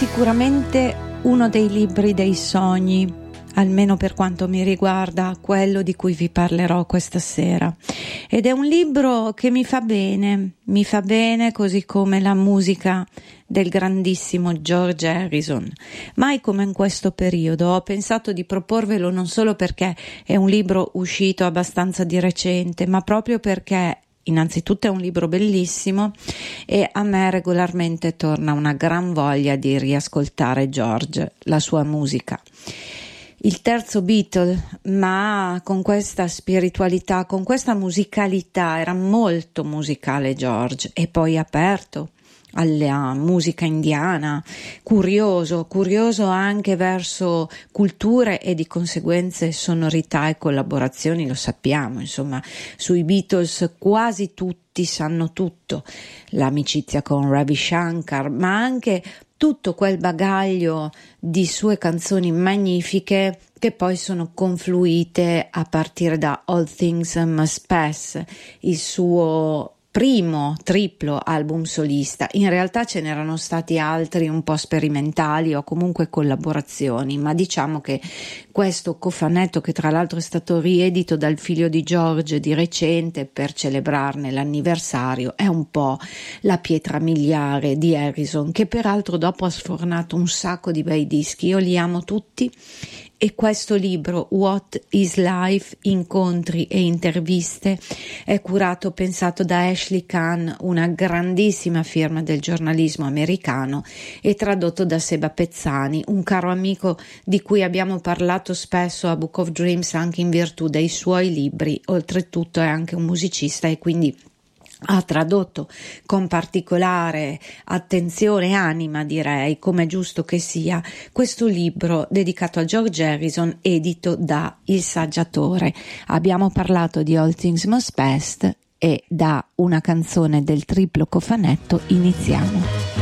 sicuramente uno dei libri dei sogni, almeno per quanto mi riguarda, quello di cui vi parlerò questa sera. Ed è un libro che mi fa bene, mi fa bene così come la musica del grandissimo George Harrison. Mai come in questo periodo ho pensato di proporvelo non solo perché è un libro uscito abbastanza di recente, ma proprio perché Innanzitutto è un libro bellissimo e a me regolarmente torna una gran voglia di riascoltare George, la sua musica. Il terzo Beatle, ma con questa spiritualità, con questa musicalità, era molto musicale George e poi aperto alla musica indiana, curioso, curioso anche verso culture e di conseguenze sonorità e collaborazioni, lo sappiamo, insomma, sui Beatles quasi tutti sanno tutto, l'amicizia con Ravi Shankar, ma anche tutto quel bagaglio di sue canzoni magnifiche che poi sono confluite a partire da All Things Must Pass, il suo primo triplo album solista. In realtà ce n'erano stati altri un po' sperimentali o comunque collaborazioni, ma diciamo che questo cofanetto, che tra l'altro è stato riedito dal figlio di George di recente per celebrarne l'anniversario, è un po' la pietra miliare di Harrison, che peraltro dopo ha sfornato un sacco di bei dischi. Io li amo tutti e questo libro What is Life, incontri e interviste è curato, pensato da Ashley Kahn, una grandissima firma del giornalismo americano e tradotto da Seba Pezzani, un caro amico di cui abbiamo parlato spesso a Book of Dreams anche in virtù dei suoi libri, oltretutto è anche un musicista e quindi ha tradotto con particolare attenzione e anima, direi, come è giusto che sia, questo libro dedicato a George Harrison, edito da Il Saggiatore. Abbiamo parlato di All Things Must Past e da una canzone del triplo cofanetto iniziamo.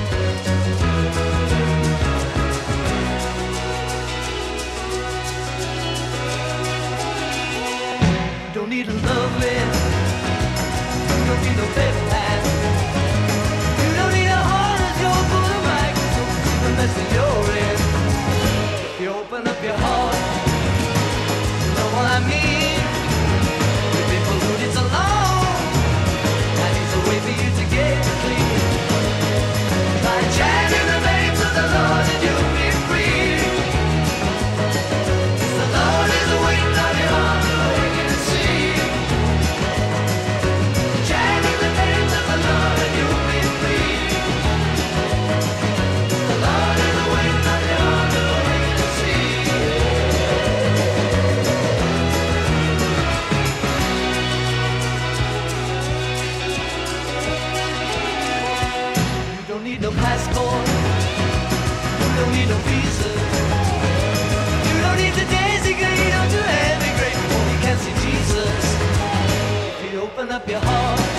open up your heart.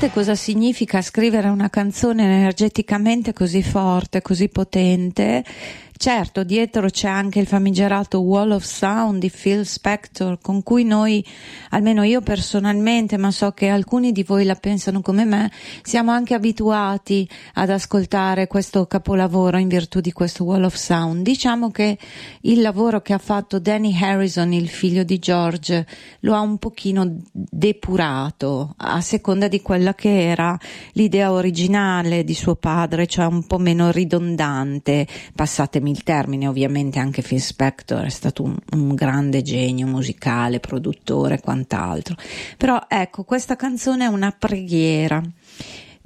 Pensate cosa significa scrivere una canzone energeticamente così forte, così potente Certo, dietro c'è anche il famigerato Wall of Sound di Phil Spector, con cui noi, almeno io personalmente, ma so che alcuni di voi la pensano come me, siamo anche abituati ad ascoltare questo capolavoro in virtù di questo Wall of Sound. Diciamo che il lavoro che ha fatto Danny Harrison, il figlio di George, lo ha un pochino depurato a seconda di quella che era l'idea originale di suo padre, cioè un po' meno ridondante, passatemi il termine, ovviamente anche Phil Spector è stato un, un grande genio musicale, produttore e quant'altro. Però ecco, questa canzone è una preghiera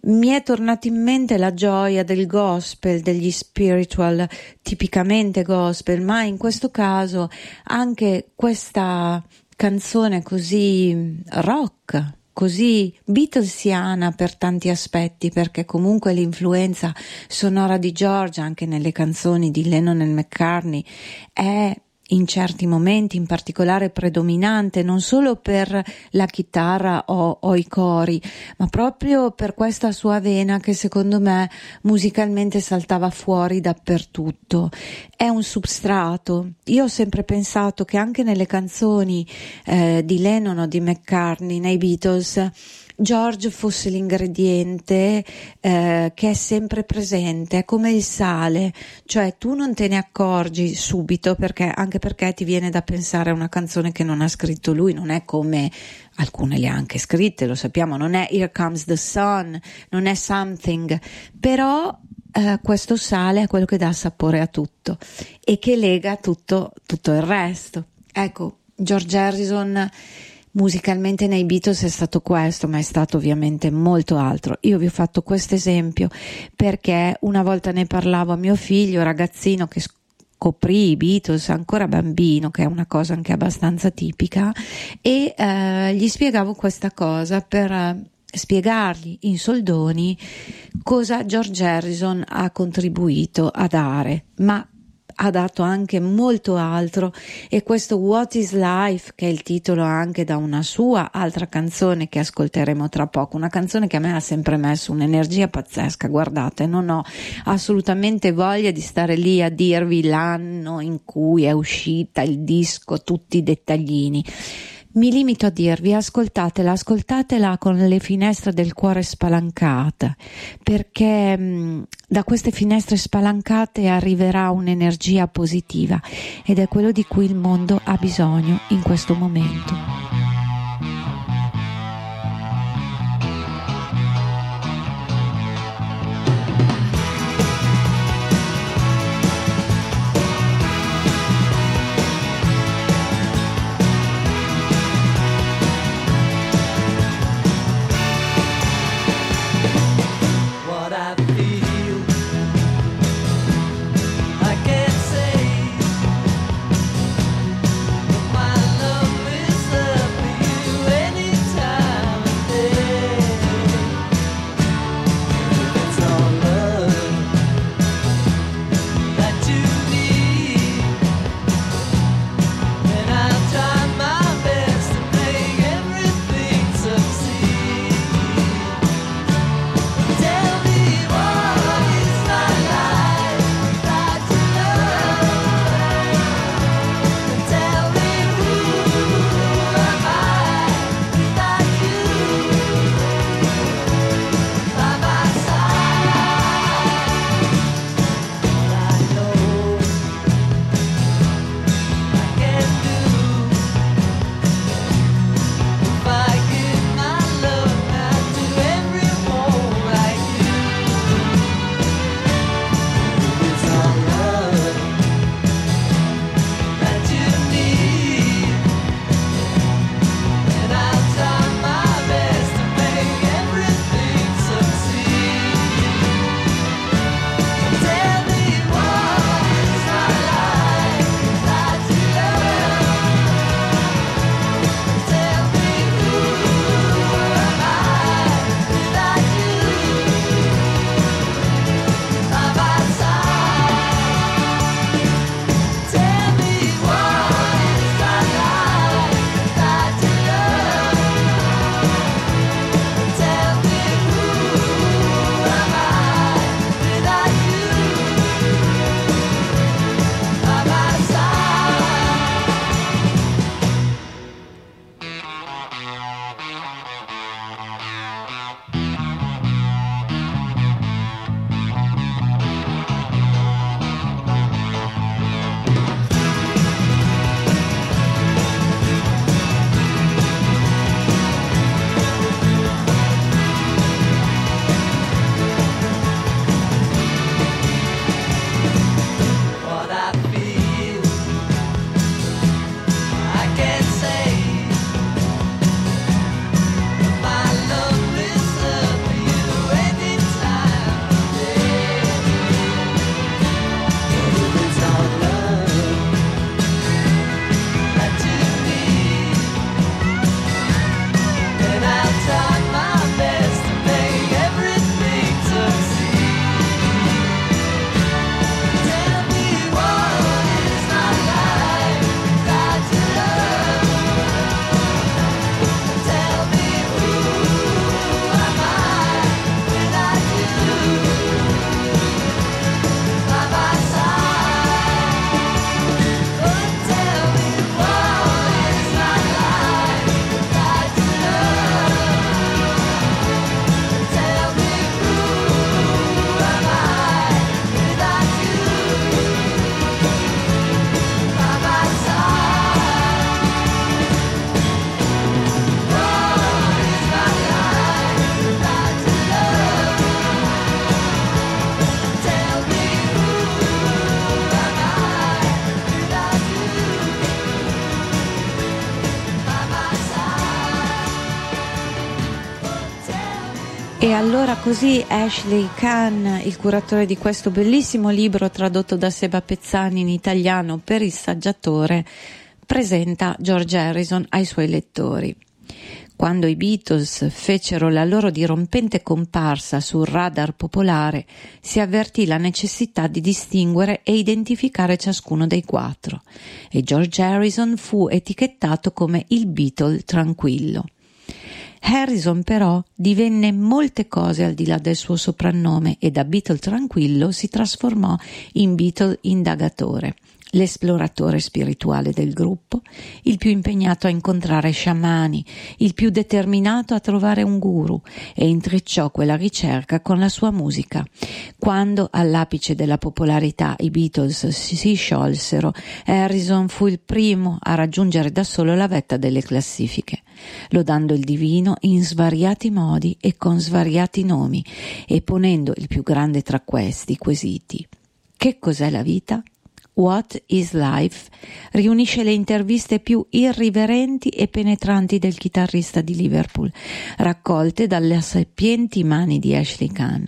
mi è tornata in mente la gioia del gospel, degli spiritual tipicamente gospel, ma in questo caso anche questa canzone così rock, così Beatlesiana per tanti aspetti, perché comunque l'influenza sonora di George anche nelle canzoni di Lennon e McCartney è in certi momenti in particolare predominante non solo per la chitarra o, o, i cori, ma proprio per questa sua vena che secondo me musicalmente saltava fuori dappertutto. È un substrato. Io ho sempre pensato che anche nelle canzoni eh, di Lennon o di McCartney, nei Beatles, George fosse l'ingrediente eh, che è sempre presente, è come il sale, cioè tu non te ne accorgi subito perché, anche perché ti viene da pensare a una canzone che non ha scritto lui, non è come alcune le ha anche scritte, lo sappiamo, non è Here Comes the Sun, non è Something, però eh, questo sale è quello che dà sapore a tutto e che lega tutto, tutto il resto. Ecco, George Harrison musicalmente nei Beatles è stato questo, ma è stato ovviamente molto altro. Io vi ho fatto questo esempio perché una volta ne parlavo a mio figlio, ragazzino che scoprì i Beatles ancora bambino, che è una cosa anche abbastanza tipica, e eh, gli spiegavo questa cosa per eh, spiegargli in soldoni cosa George Harrison ha contribuito a dare, ma ha dato anche molto altro. E questo What is Life, che è il titolo anche da una sua altra canzone che ascolteremo tra poco, una canzone che a me ha sempre messo un'energia pazzesca, guardate, non ho assolutamente voglia di stare lì a dirvi l'anno in cui è uscita il disco, tutti i dettaglini mi limito a dirvi ascoltatela, ascoltatela con le finestre del cuore spalancate, perché mh, mm, da queste finestre spalancate arriverà un'energia positiva ed è quello di cui il mondo ha bisogno in questo momento. Allora così Ashley Kahn, il curatore di questo bellissimo libro tradotto da Seba Pezzani in italiano per il saggiatore, presenta George Harrison ai suoi lettori. Quando i Beatles fecero la loro dirompente comparsa sul radar popolare, si avvertì la necessità di distinguere e identificare ciascuno dei quattro, e George Harrison fu etichettato come il Beatle tranquillo. Harrison però divenne molte cose al di là del suo soprannome e da Beatle tranquillo si trasformò in Beatle indagatore l'esploratore spirituale del gruppo, il più impegnato a incontrare sciamani, il più determinato a trovare un guru e intrecciò quella ricerca con la sua musica. Quando all'apice della popolarità i Beatles si sciolsero, Harrison fu il primo a raggiungere da solo la vetta delle classifiche, lodando il divino in svariati modi e con svariati nomi e ponendo il più grande tra questi quesiti. Che cos'è la vita? What is Life riunisce le interviste più irriverenti e penetranti del chitarrista di Liverpool, raccolte dalle sapienti mani di Ashley Kahn.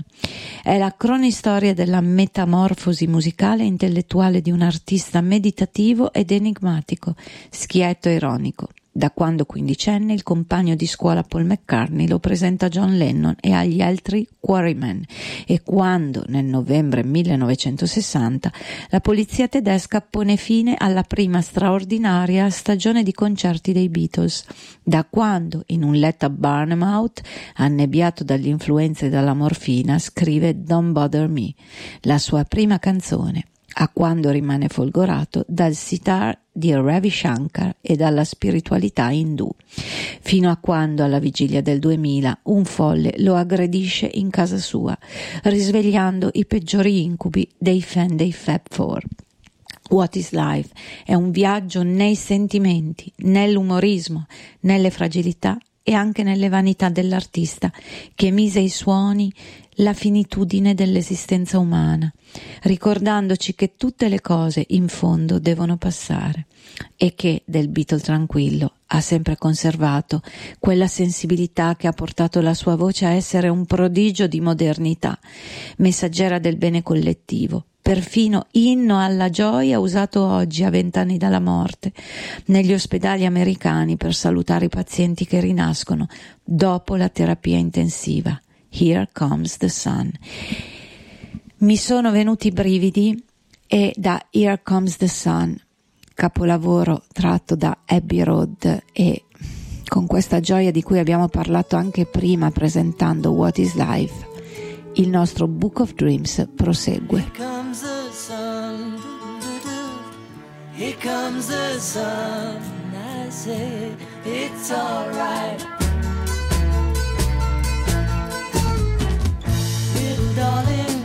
È la cronistoria della metamorfosi musicale e intellettuale di un artista meditativo ed enigmatico, schietto e ironico. Da quando quindicenne il compagno di scuola Paul McCartney lo presenta a John Lennon e agli altri Quarrymen e quando nel novembre 1960 la polizia tedesca pone fine alla prima straordinaria stagione di concerti dei Beatles. Da quando in un letto a Barnmouth, annebbiato dagli influenze della morfina, scrive Don't Bother Me, la sua prima canzone a quando rimane folgorato dal sitar di Ravi Shankar e dalla spiritualità indù, fino a quando alla vigilia del 2000 un folle lo aggredisce in casa sua, risvegliando i peggiori incubi dei fan dei Fab Four. What is Life è un viaggio nei sentimenti, nell'umorismo, nelle fragilità e anche nelle vanità dell'artista che mise ai suoni la finitudine dell'esistenza umana, ricordandoci che tutte le cose in fondo devono passare e che del Beatle tranquillo ha sempre conservato quella sensibilità che ha portato la sua voce a essere un prodigio di modernità, messaggera del bene collettivo, perfino inno alla gioia usato oggi a vent'anni dalla morte negli ospedali americani per salutare i pazienti che rinascono dopo la terapia intensiva. Here comes the sun. Mi sono venuti i brividi e da Here comes the sun, capolavoro tratto da Abbey Road e con questa gioia di cui abbiamo parlato anche prima presentando What is Life, il nostro Book of Dreams prosegue. Here comes the sun, I say it's alright. Darling.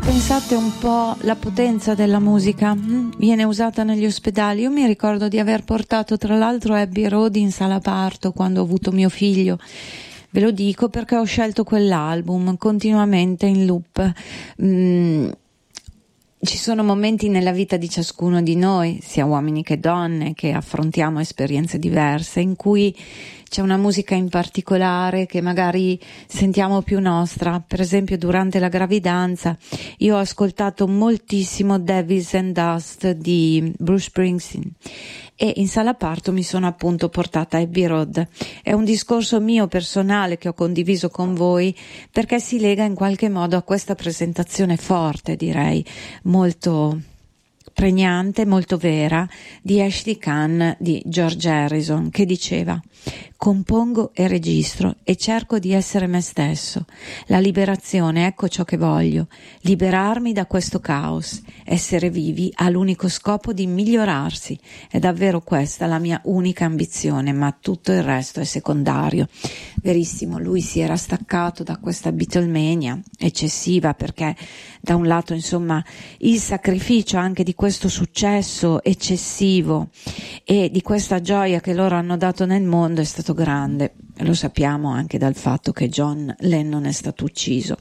Pensate un po' la potenza della musica, mm? viene usata negli ospedali. Io mi ricordo di aver portato tra l'altro Abbey Road in sala parto quando ho avuto mio figlio. Ve lo dico perché ho scelto quell'album continuamente in loop. Mm, ci sono momenti nella vita di ciascuno di noi, sia uomini che donne, che affrontiamo esperienze diverse, in cui c'è una musica in particolare che magari sentiamo più nostra. Per esempio, durante la gravidanza, io ho ascoltato moltissimo Devils and Dust di Bruce Springsteen e in sala parto mi sono appunto portata a Abbey Road. È un discorso mio personale che ho condiviso con voi perché si lega in qualche modo a questa presentazione forte, direi, molto pregnante, molto vera, di Ashley Kahn di George Harrison, che diceva compongo e registro e cerco di essere me stesso. La liberazione, ecco ciò che voglio, liberarmi da questo caos. Essere vivi ha l'unico scopo di migliorarsi. È davvero questa la mia unica ambizione, ma tutto il resto è secondario. Verissimo, lui si era staccato da questa Beatlemania eccessiva perché da un lato, insomma, il sacrificio anche di questo successo eccessivo e di questa gioia che loro hanno dato nel mondo è stato grande, lo sappiamo anche dal fatto che John Lennon è stato ucciso.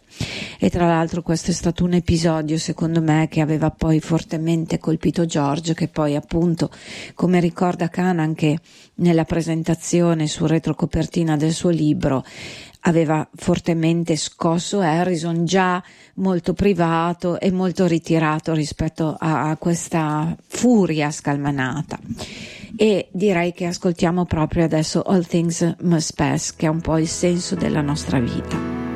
E tra l'altro questo è stato un episodio, secondo me, che aveva poi fortemente colpito George, che poi appunto, come ricorda Khan anche nella presentazione su retrocopertina del suo libro, aveva fortemente scosso Harrison, già molto privato e molto ritirato rispetto a, a questa furia scalmanata e direi che ascoltiamo proprio adesso All Things Must Pass, che è un po' il senso della nostra vita.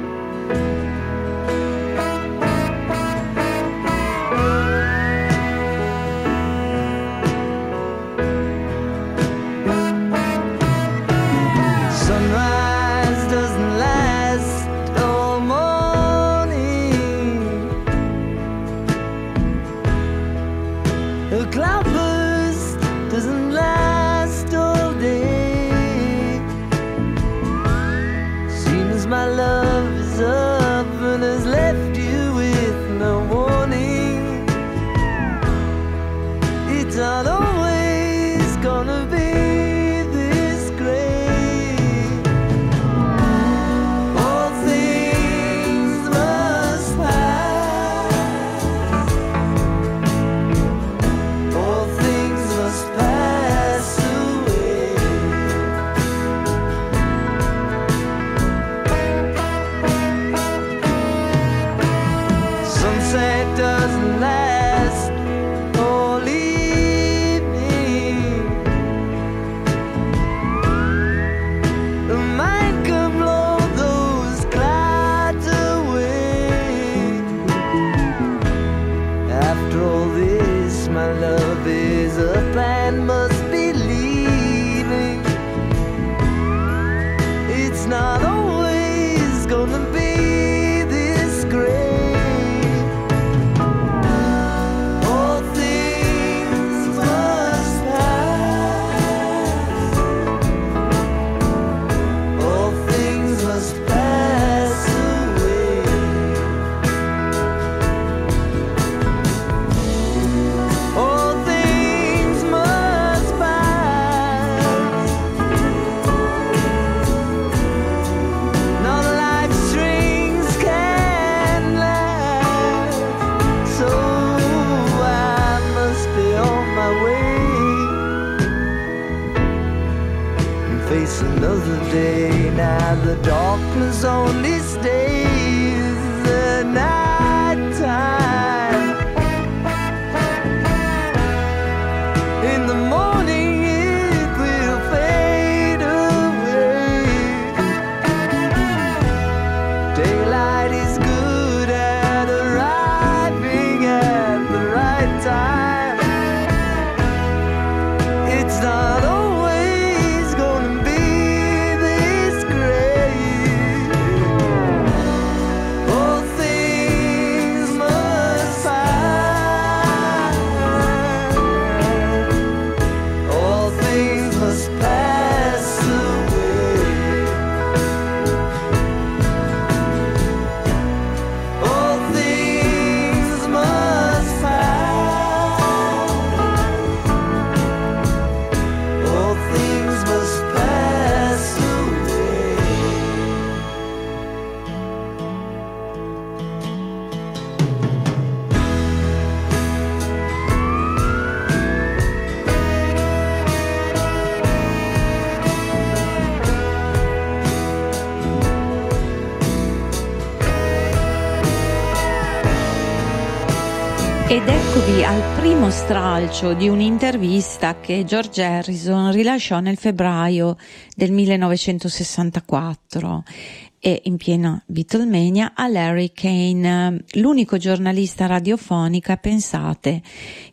Primo stralcio di un'intervista che George Harrison rilasciò nel febbraio del 1964 e in piena Beatlemania a Larry Kane, l'unico giornalista radiofonica, pensate,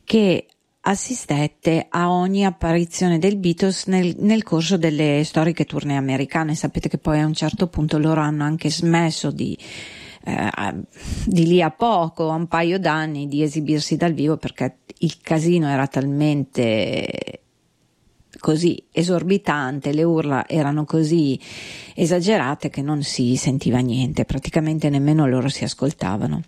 che assistette a ogni apparizione del Beatles nel, nel, corso delle storiche tournée americane. Sapete che poi a un certo punto loro hanno anche smesso di eh, di lì a poco, a un paio d'anni, di esibirsi dal vivo perché il casino era talmente così esorbitante, le urla erano così esagerate che non si sentiva niente, praticamente nemmeno loro si ascoltavano.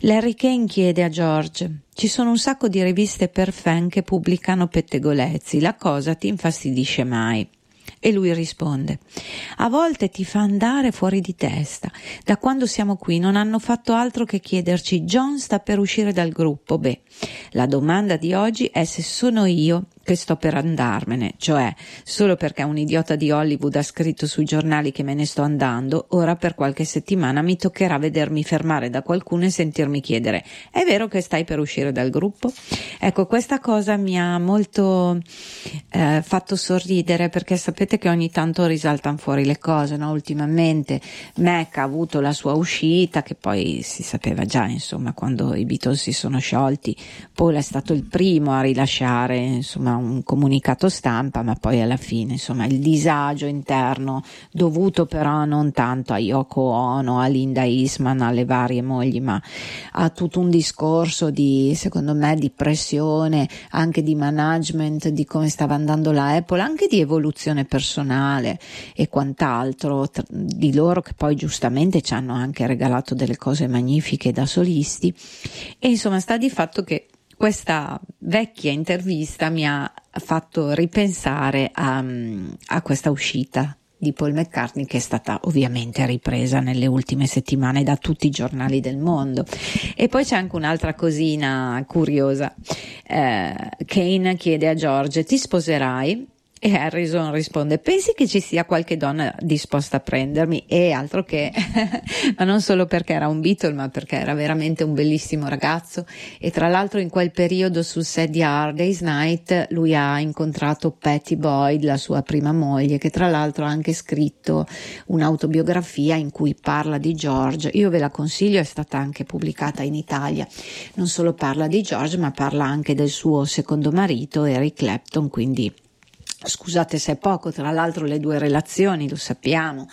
Larry Kane chiede a George: Ci sono un sacco di riviste per fan che pubblicano pettegolezzi, la cosa ti infastidisce mai? E lui risponde, a volte ti fa andare fuori di testa. Da quando siamo qui non hanno fatto altro che chiederci, John sta per uscire dal gruppo. Beh, la domanda di oggi è se sono io che sto per andarmene, cioè solo perché un idiota di Hollywood ha scritto sui giornali che me ne sto andando, ora per qualche settimana mi toccherà vedermi fermare da qualcuno e sentirmi chiedere è vero che stai per uscire dal gruppo? Ecco, questa cosa mi ha molto eh, fatto sorridere perché sapete che ogni tanto risaltano fuori le cose, no? Ultimamente Mac ha avuto la sua uscita che poi si sapeva già, insomma, quando i Beatles si sono sciolti, Paul è stato il primo a rilasciare, insomma, un comunicato stampa, ma poi alla fine, insomma, il disagio interno dovuto però non tanto a Yoko Ono, a Linda Eastman, alle varie mogli, ma a tutto un discorso di, secondo me, di pressione, anche di management, di come stava andando la Apple, anche di evoluzione personale e quant'altro, di loro che poi giustamente ci hanno anche regalato delle cose magnifiche da solisti. E insomma, sta di fatto che questa vecchia intervista mi ha fatto ripensare a, a questa uscita di Paul McCartney che è stata ovviamente ripresa nelle ultime settimane da tutti i giornali del mondo. E poi c'è anche un'altra cosina curiosa. Eh, Kane chiede a George: Ti sposerai? E Harrison risponde: Pensi che ci sia qualche donna disposta a prendermi? E altro che, ma non solo perché era un Beatle, ma perché era veramente un bellissimo ragazzo. E tra l'altro, in quel periodo sul set di Hard Night, lui ha incontrato Patty Boyd, la sua prima moglie, che tra l'altro ha anche scritto un'autobiografia in cui parla di George. Io ve la consiglio, è stata anche pubblicata in Italia. Non solo parla di George, ma parla anche del suo secondo marito, Eric Clapton, quindi Scusate se è poco, tra l'altro le due relazioni, lo sappiamo,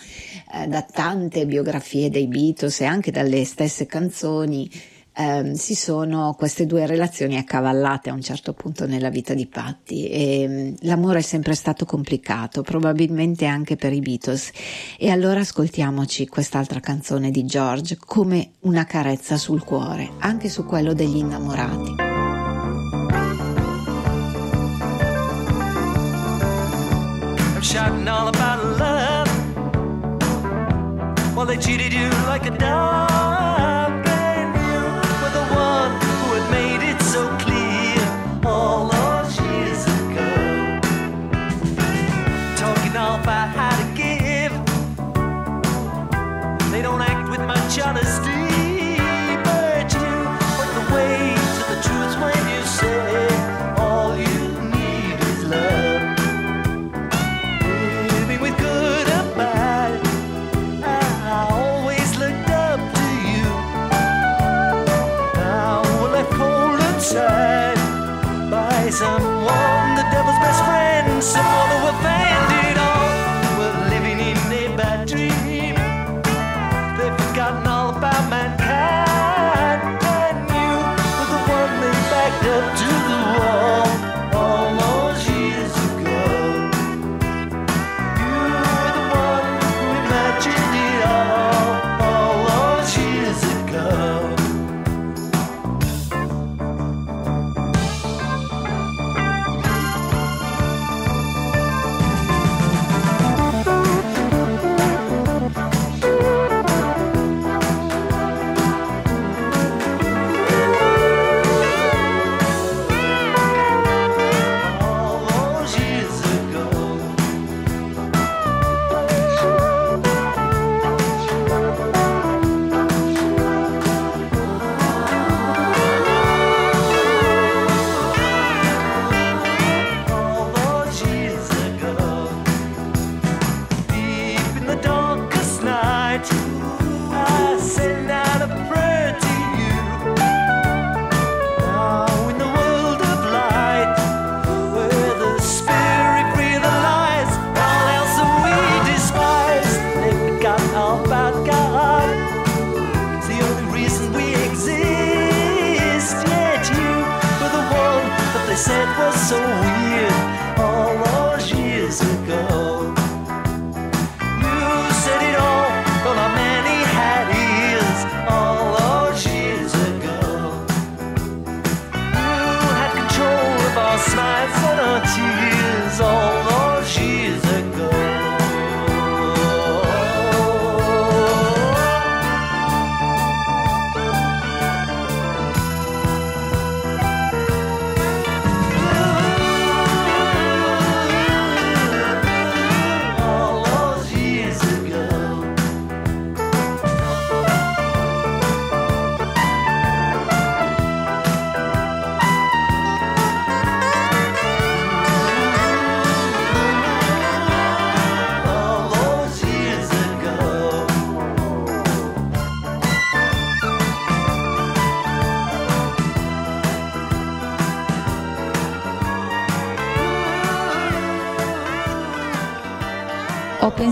eh, da tante biografie dei Beatles e anche dalle stesse canzoni, eh, si sono queste due relazioni accavallate a un certo punto nella vita di Patti e mm, l'amore è sempre stato complicato, probabilmente anche per i Beatles. E allora ascoltiamoci quest'altra canzone di George come una carezza sul cuore, anche su quello degli innamorati. Shouting all about love. Well, they cheated you like a dog,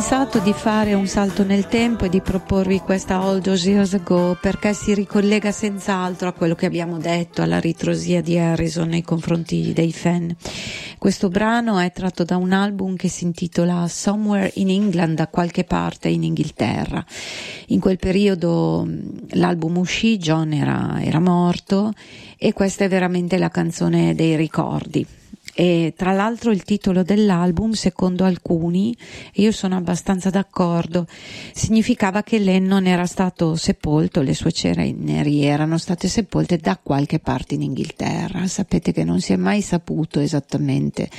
pensato di fare un salto nel tempo e di proporvi questa All Those Years Ago perché si ricollega senz'altro a quello che abbiamo detto, alla ritrosia di Harrison nei confronti dei fan. Questo brano è tratto da un album che si intitola Somewhere in England, da qualche parte in Inghilterra. In quel periodo l'album uscì, John era, era morto e questa è veramente la canzone dei ricordi e tra l'altro il titolo dell'album, secondo alcuni, io sono abbastanza d'accordo, significava che Lennon era stato sepolto, le sue ceneri erano state sepolte da qualche parte in Inghilterra. Sapete che non si è mai saputo esattamente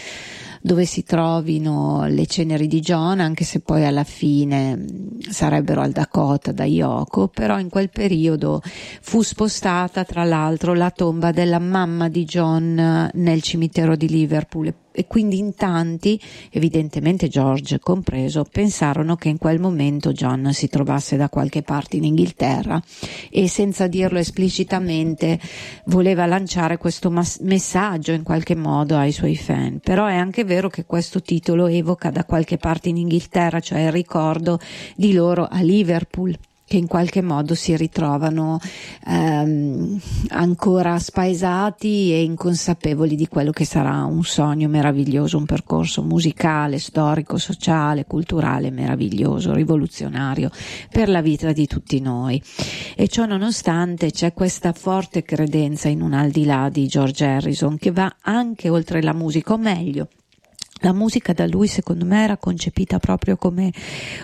dove si trovino le ceneri di John, anche se poi alla fine mm, sarebbero al Dakota da Yoko, però in quel periodo fu spostata tra l'altro la tomba della mamma di John eh, nel cimitero di Liverpool e quindi in tanti, evidentemente George compreso, pensarono che in quel momento John si trovasse da qualche parte in Inghilterra e senza dirlo esplicitamente voleva lanciare questo mas- messaggio in qualche modo ai suoi fan. Però è anche vero che questo titolo evoca da qualche parte in Inghilterra, cioè il ricordo di loro a Liverpool che in qualche modo si ritrovano ehm, ancora spaesati e inconsapevoli di quello che sarà un sogno meraviglioso, un percorso musicale, storico, sociale, culturale meraviglioso, rivoluzionario per la vita di tutti noi. E ciò nonostante c'è questa forte credenza in un al di là di George Harrison che va anche oltre la musica, o meglio, la musica da lui secondo me era concepita proprio come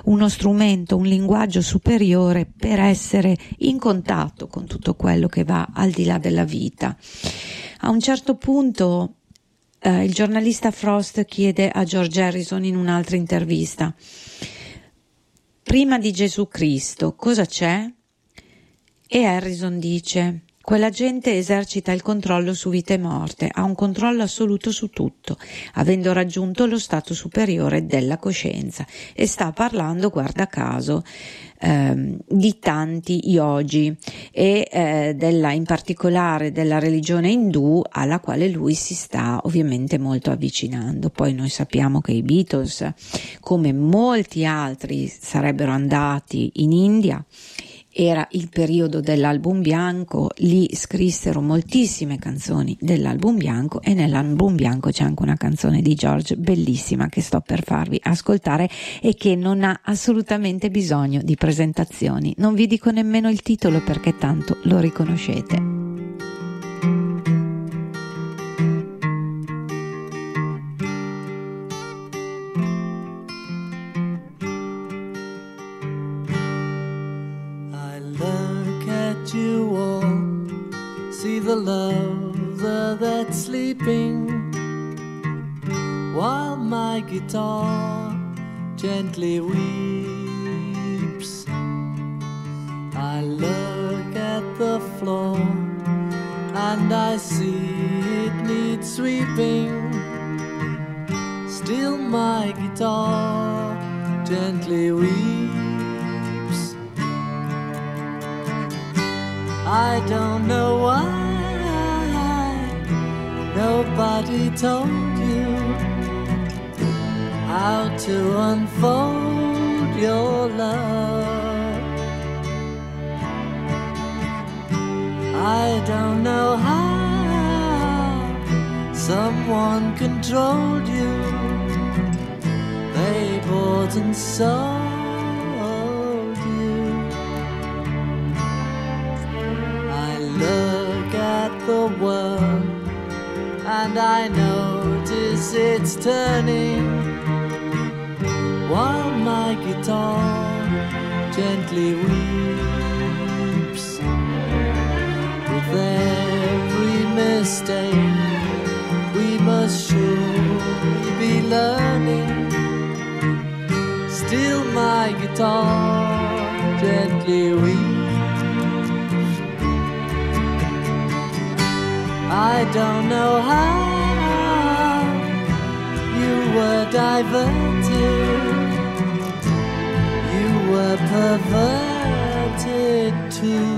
uno strumento, un linguaggio superiore per essere in contatto con tutto quello che va al di là della vita. A un certo punto eh, il giornalista Frost chiede a George Harrison in un'altra intervista, prima di Gesù Cristo cosa c'è? E Harrison dice, quella gente esercita il controllo su vita e morte, ha un controllo assoluto su tutto, avendo raggiunto lo stato superiore della coscienza e sta parlando, guarda caso, ehm, di tanti yogi e eh, della, in particolare della religione indù alla quale lui si sta ovviamente molto avvicinando. Poi noi sappiamo che i Beatles, come molti altri, sarebbero andati in India era il periodo dell'album bianco, lì scrissero moltissime canzoni dell'album bianco e nell'album bianco c'è anche una canzone di George bellissima che sto per farvi ascoltare e che non ha assolutamente bisogno di presentazioni. Non vi dico nemmeno il titolo perché tanto lo riconoscete. The lover that's sleeping while my guitar gently weeps. I look at the floor and I see it needs sweeping. Still, my guitar gently weeps. I don't know why. Nobody told you how to unfold your love. I don't know how someone controlled you. They bought and sold you. I look at the world and I notice it's turning. While my guitar gently weeps with every mistake we must surely be learning. Still my guitar gently weeps I don't know how you were diverted, you were perverted too.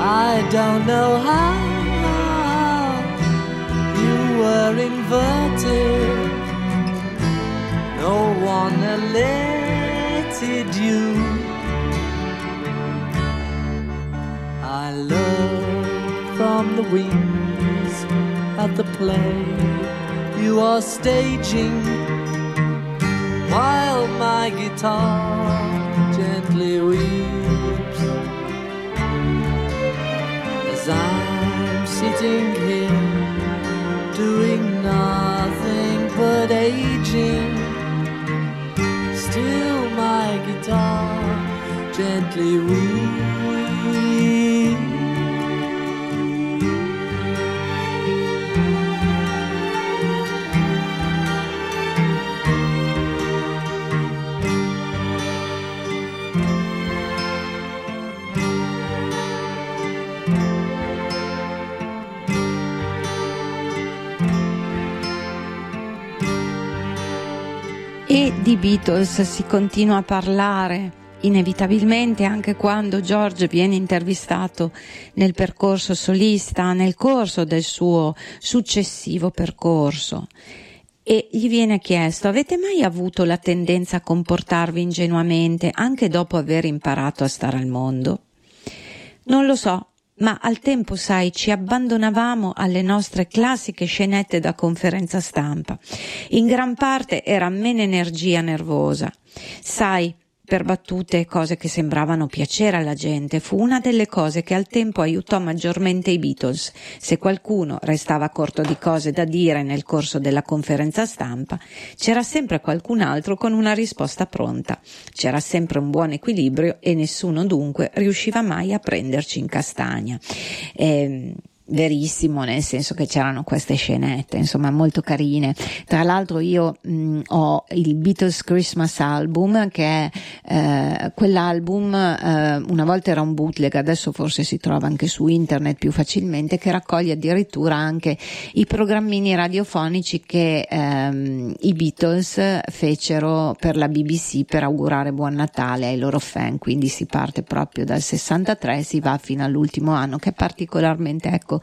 I don't know how you were inverted, no one alerted you. I learned from the wings at the play you are staging while my guitar gently weeps as I'm sitting here doing nothing but aging. Still, my guitar gently weeps. Di Beatles si continua a parlare inevitabilmente anche quando George viene intervistato nel percorso solista, nel corso del suo successivo percorso. E gli viene chiesto, avete mai avuto la tendenza a comportarvi ingenuamente anche dopo aver imparato a stare al mondo? Non lo so, ma al tempo, sai, ci abbandonavamo alle nostre classiche scenette da conferenza stampa. In gran parte era meno energia nervosa. Sai, per battute e cose che sembravano piacere alla gente, fu una delle cose che al tempo aiutò maggiormente i Beatles. Se qualcuno restava corto di cose da dire nel corso della conferenza stampa, c'era sempre qualcun altro con una risposta pronta. C'era sempre un buon equilibrio e nessuno dunque riusciva mai a prenderci in castagna. E, verissimo, nel senso che c'erano queste scenette, insomma, molto carine. Tra l'altro io mh, ho il Beatles Christmas Album, che è eh, quell'album, eh, una volta era un bootleg, adesso forse si trova anche su internet più facilmente, che raccoglie addirittura anche i programmini radiofonici che ehm, i Beatles fecero per la BBC per augurare buon Natale ai loro fan, quindi si parte proprio dal 63 e si va fino all'ultimo anno, che è particolarmente, ecco,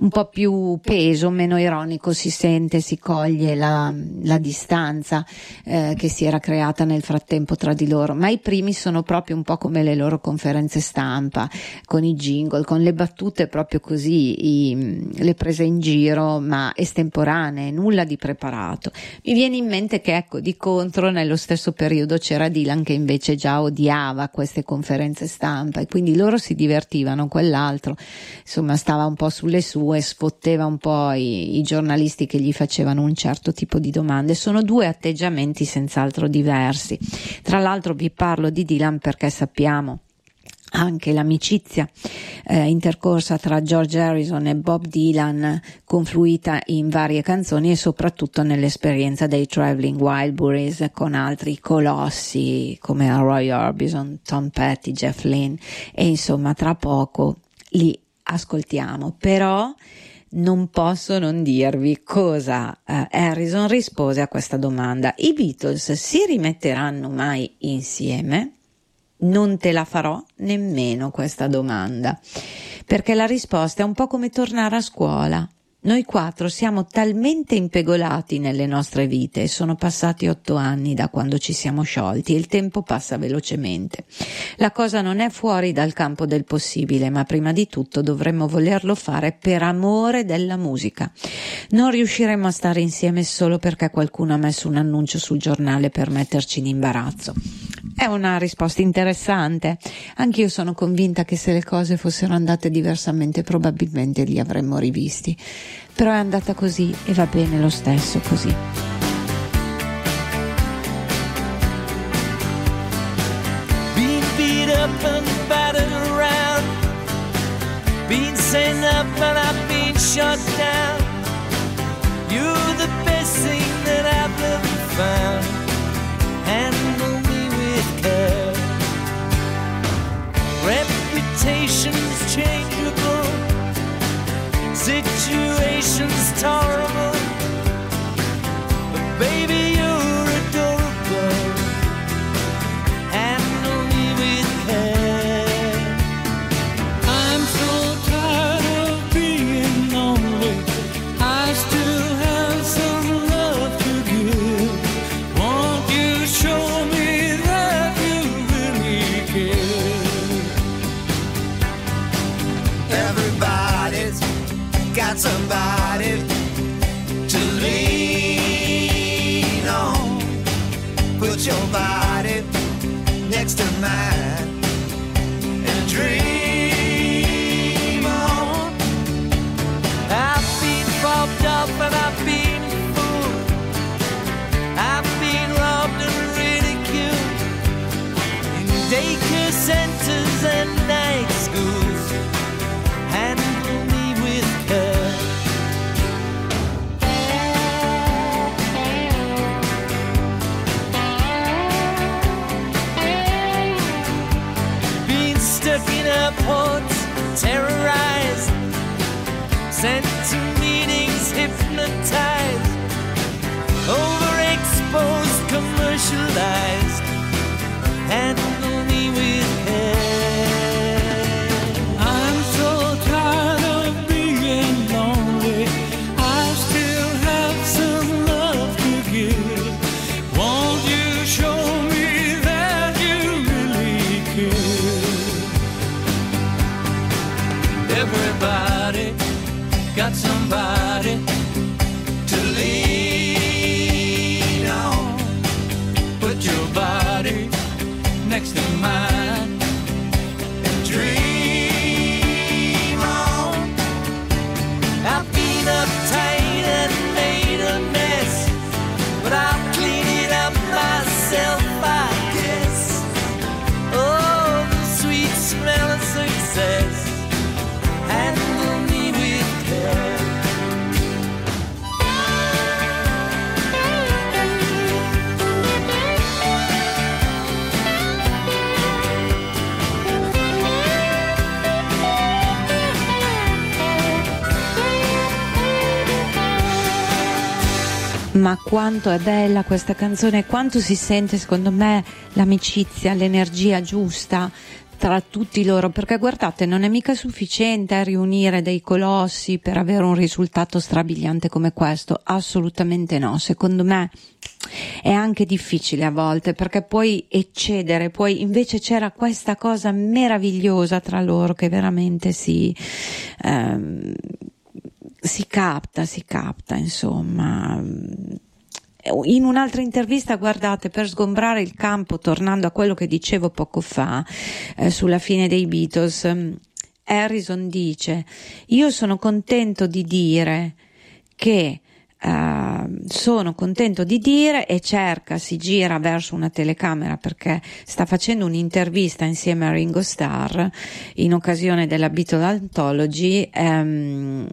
un po' più peso, meno ironico, si sente, si coglie la, la distanza eh, che si era creata nel frattempo tra di loro, ma i primi sono proprio un po' come le loro conferenze stampa, con i jingle, con le battute proprio così, i, le prese in giro, ma estemporanee, nulla di preparato. Mi viene in mente che ecco, di contro nello stesso periodo c'era Dylan che invece già odiava queste conferenze stampa e quindi loro si divertivano, quell'altro insomma stava un po' sulle sue, sfotteva un po' i, i giornalisti che gli facevano un certo tipo di domande. Sono due atteggiamenti senz'altro diversi. Tra l'altro vi parlo di Dylan perché sappiamo anche l'amicizia eh, intercorsa tra George Harrison e Bob Dylan confluita in varie canzoni e soprattutto nell'esperienza dei Traveling Wildberries con altri colossi come Roy Orbison, Tom Petty, Jeff Lynne e insomma tra poco li ascoltiamo, però non posso non dirvi cosa eh, Harrison rispose a questa domanda. I Beatles si rimetteranno mai insieme? Non te la farò nemmeno questa domanda, perché la risposta è un po' come tornare a scuola. Noi quattro siamo talmente impegolati nelle nostre vite sono passati otto anni da quando ci siamo sciolti e il tempo passa velocemente. La cosa non è fuori dal campo del possibile, ma prima di tutto dovremmo volerlo fare per amore della musica. Non riusciremo a stare insieme solo perché qualcuno ha messo un annuncio sul giornale per metterci in imbarazzo. È una risposta interessante. Anch'io sono convinta che se le cose fossero andate diversamente probabilmente li avremmo rivisti. Però è andata così e va bene lo stesso così. Shut down. You're the best thing that I've ever found. Handle me with care. Reputation's changeable. Situation's tolerable. mind. Quanto è bella questa canzone, quanto si sente secondo me l'amicizia, l'energia giusta tra tutti loro, perché guardate, non è mica sufficiente riunire dei colossi per avere un risultato strabiliante come questo, assolutamente no, secondo me è anche difficile a volte perché puoi eccedere, poi invece c'era questa cosa meravigliosa tra loro che veramente si, ehm, si capta, si capta, insomma. In un'altra intervista, guardate, per sgombrare il campo, tornando a quello che dicevo poco fa, eh, sulla fine dei Beatles, ehm, Harrison dice, io sono contento di dire che Uh, sono contento di dire e cerca, si gira verso una telecamera perché sta facendo un'intervista insieme a Ringo Starr in occasione della Beatle Anthology. Um,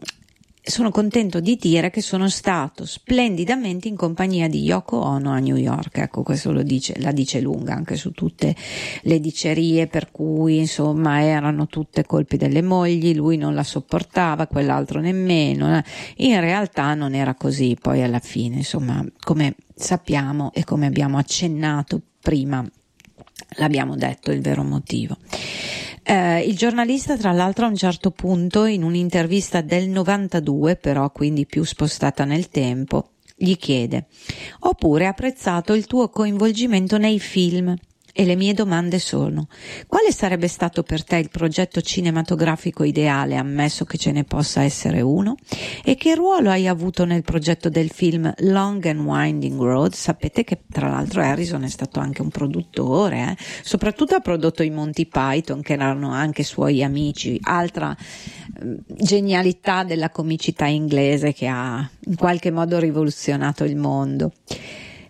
sono contento di dire che sono stato splendidamente in compagnia di Yoko Ono a New York. Ecco, questo lo dice, la dice lunga anche su tutte le dicerie per cui insomma erano tutte colpi delle mogli, lui non la sopportava, quell'altro nemmeno. In realtà non era così, poi alla fine, insomma, come sappiamo e come abbiamo accennato prima, l'abbiamo detto il vero motivo. Eh, il giornalista, tra l'altro, a un certo punto, in un'intervista del 92, però quindi più spostata nel tempo, gli chiede: Ho pure apprezzato il tuo coinvolgimento nei film. E le mie domande sono: quale sarebbe stato per te il progetto cinematografico ideale, ammesso che ce ne possa essere uno? E che ruolo hai avuto nel progetto del film Long and Winding Road? Sapete che tra l'altro Harrison è stato anche un produttore, eh? soprattutto ha prodotto i Monty Python, che erano anche suoi amici, altra eh, genialità della comicità inglese che ha in qualche modo rivoluzionato il mondo.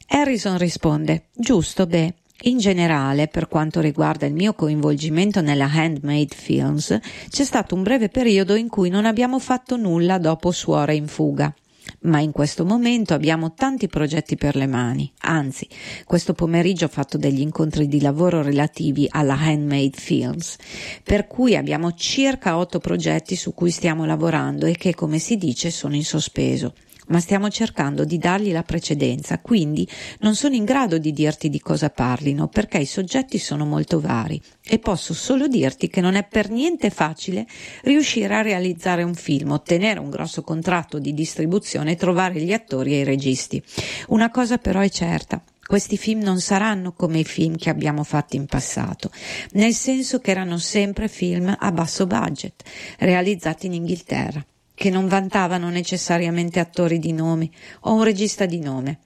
Harrison risponde: Giusto, beh. In generale, per quanto riguarda il mio coinvolgimento nella Handmade Films, c'è stato un breve periodo in cui non abbiamo fatto nulla dopo Suore in fuga. Ma in questo momento abbiamo tanti progetti per le mani. Anzi, questo pomeriggio ho fatto degli incontri di lavoro relativi alla Handmade Films, per cui abbiamo circa otto progetti su cui stiamo lavorando e che, come si dice, sono in sospeso ma stiamo cercando di dargli la precedenza, quindi non sono in grado di dirti di cosa parlino perché i soggetti sono molto vari e posso solo dirti che non è per niente facile riuscire a realizzare un film, ottenere un grosso contratto di distribuzione e trovare gli attori e i registi. Una cosa però è certa, questi film non saranno come i film che abbiamo fatto in passato, nel senso che erano sempre film a basso budget, realizzati in Inghilterra che non vantavano necessariamente attori di nome o un regista di nome.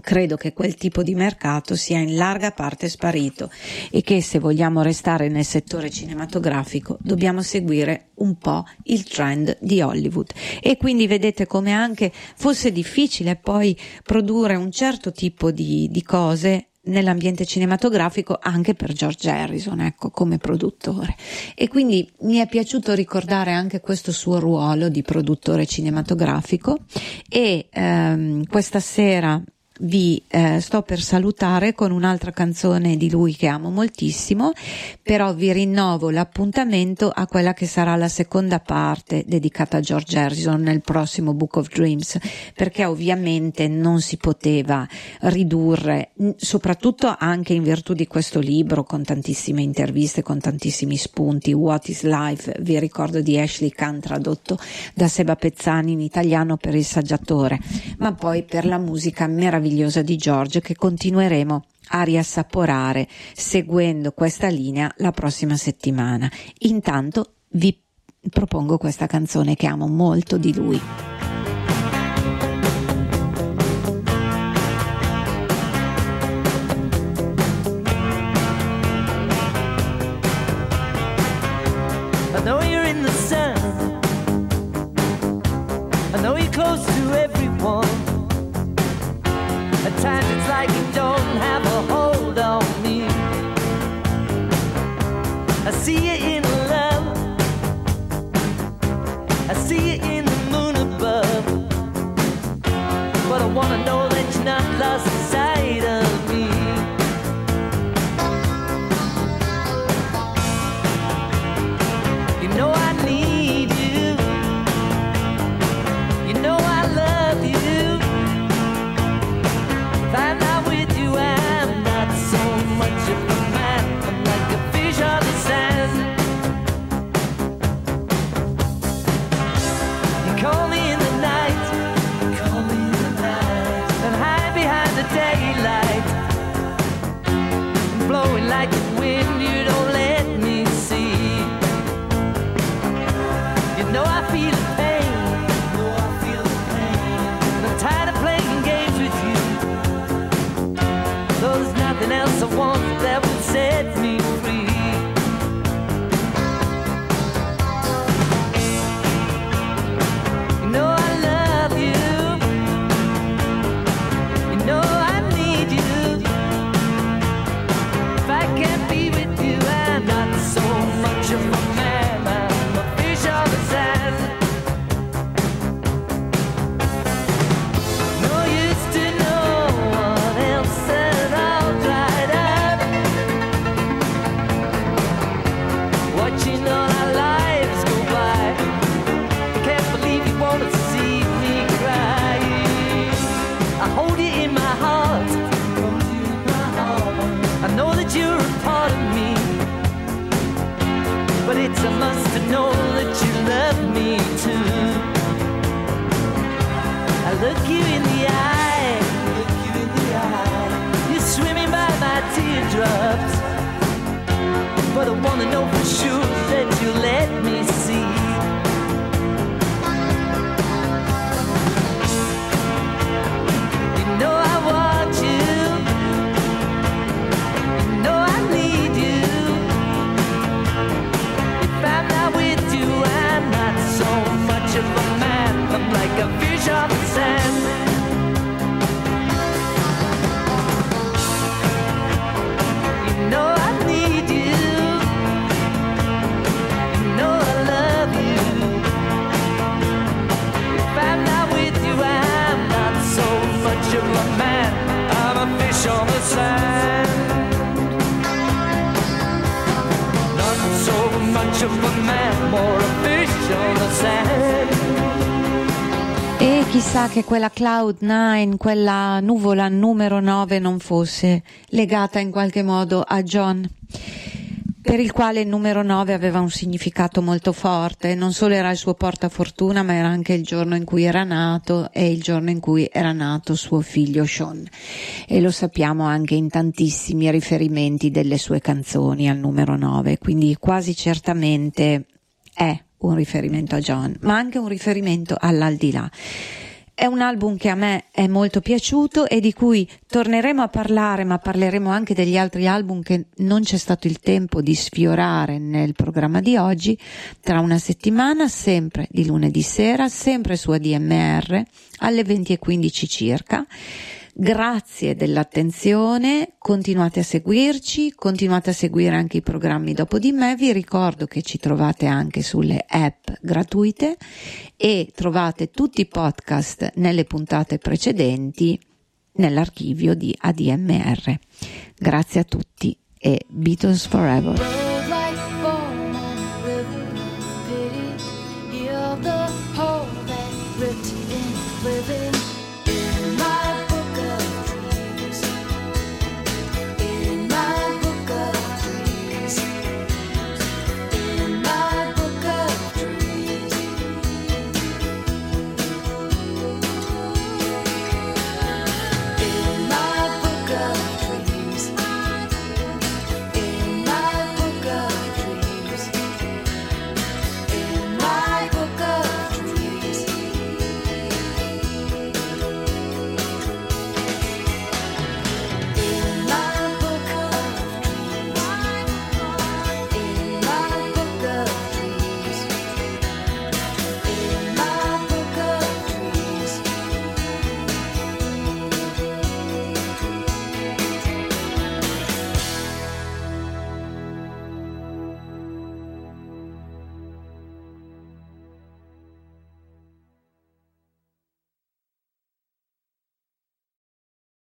Credo che quel tipo di mercato sia in larga parte sparito e che se vogliamo restare nel settore cinematografico dobbiamo seguire un po' il trend di Hollywood e quindi vedete come anche fosse difficile poi produrre un certo tipo di, di cose nell'ambiente cinematografico anche per George Harrison, ecco, come produttore. E quindi mi è piaciuto ricordare anche questo suo ruolo di produttore cinematografico e ehm, questa sera vi eh, sto per salutare con un'altra canzone di lui che amo moltissimo, però vi rinnovo l'appuntamento a quella che sarà la seconda parte dedicata a George Harrison nel prossimo Book of Dreams, perché ovviamente non si poteva ridurre, soprattutto anche in virtù di questo libro con tantissime interviste, con tantissimi spunti, What is Life, vi ricordo di Ashley Kahn tradotto da Seba Pezzani in italiano per il saggiatore, ma poi per la musica meravigliosa meravigliosa di George che continueremo a riassaporare seguendo questa linea la prossima settimana. Intanto vi propongo questa canzone che amo molto di lui. Have a hold on me. I see you E chissà che quella Cloud9, quella nuvola numero 9 non fosse legata in qualche modo a John, per il quale il numero 9 aveva un significato molto forte, non solo era il suo portafortuna, ma era anche il giorno in cui era nato e il giorno in cui era nato suo figlio Sean. E lo sappiamo anche in tantissimi riferimenti delle sue canzoni al numero 9, quindi quasi certamente è un riferimento a John, ma anche un riferimento all'aldilà. È un album che a me è molto piaciuto e di cui torneremo a parlare, ma parleremo anche degli altri album che non c'è stato il tempo di sfiorare nel programma di oggi, tra una settimana, sempre di lunedì sera, sempre su ADMR, alle 20.15 circa. Grazie dell'attenzione, continuate a seguirci, continuate a seguire anche i programmi dopo di me, vi ricordo che ci trovate anche sulle app gratuite e trovate tutti i podcast nelle puntate precedenti nell'archivio di ADMR. Grazie a tutti e Beatles Forever.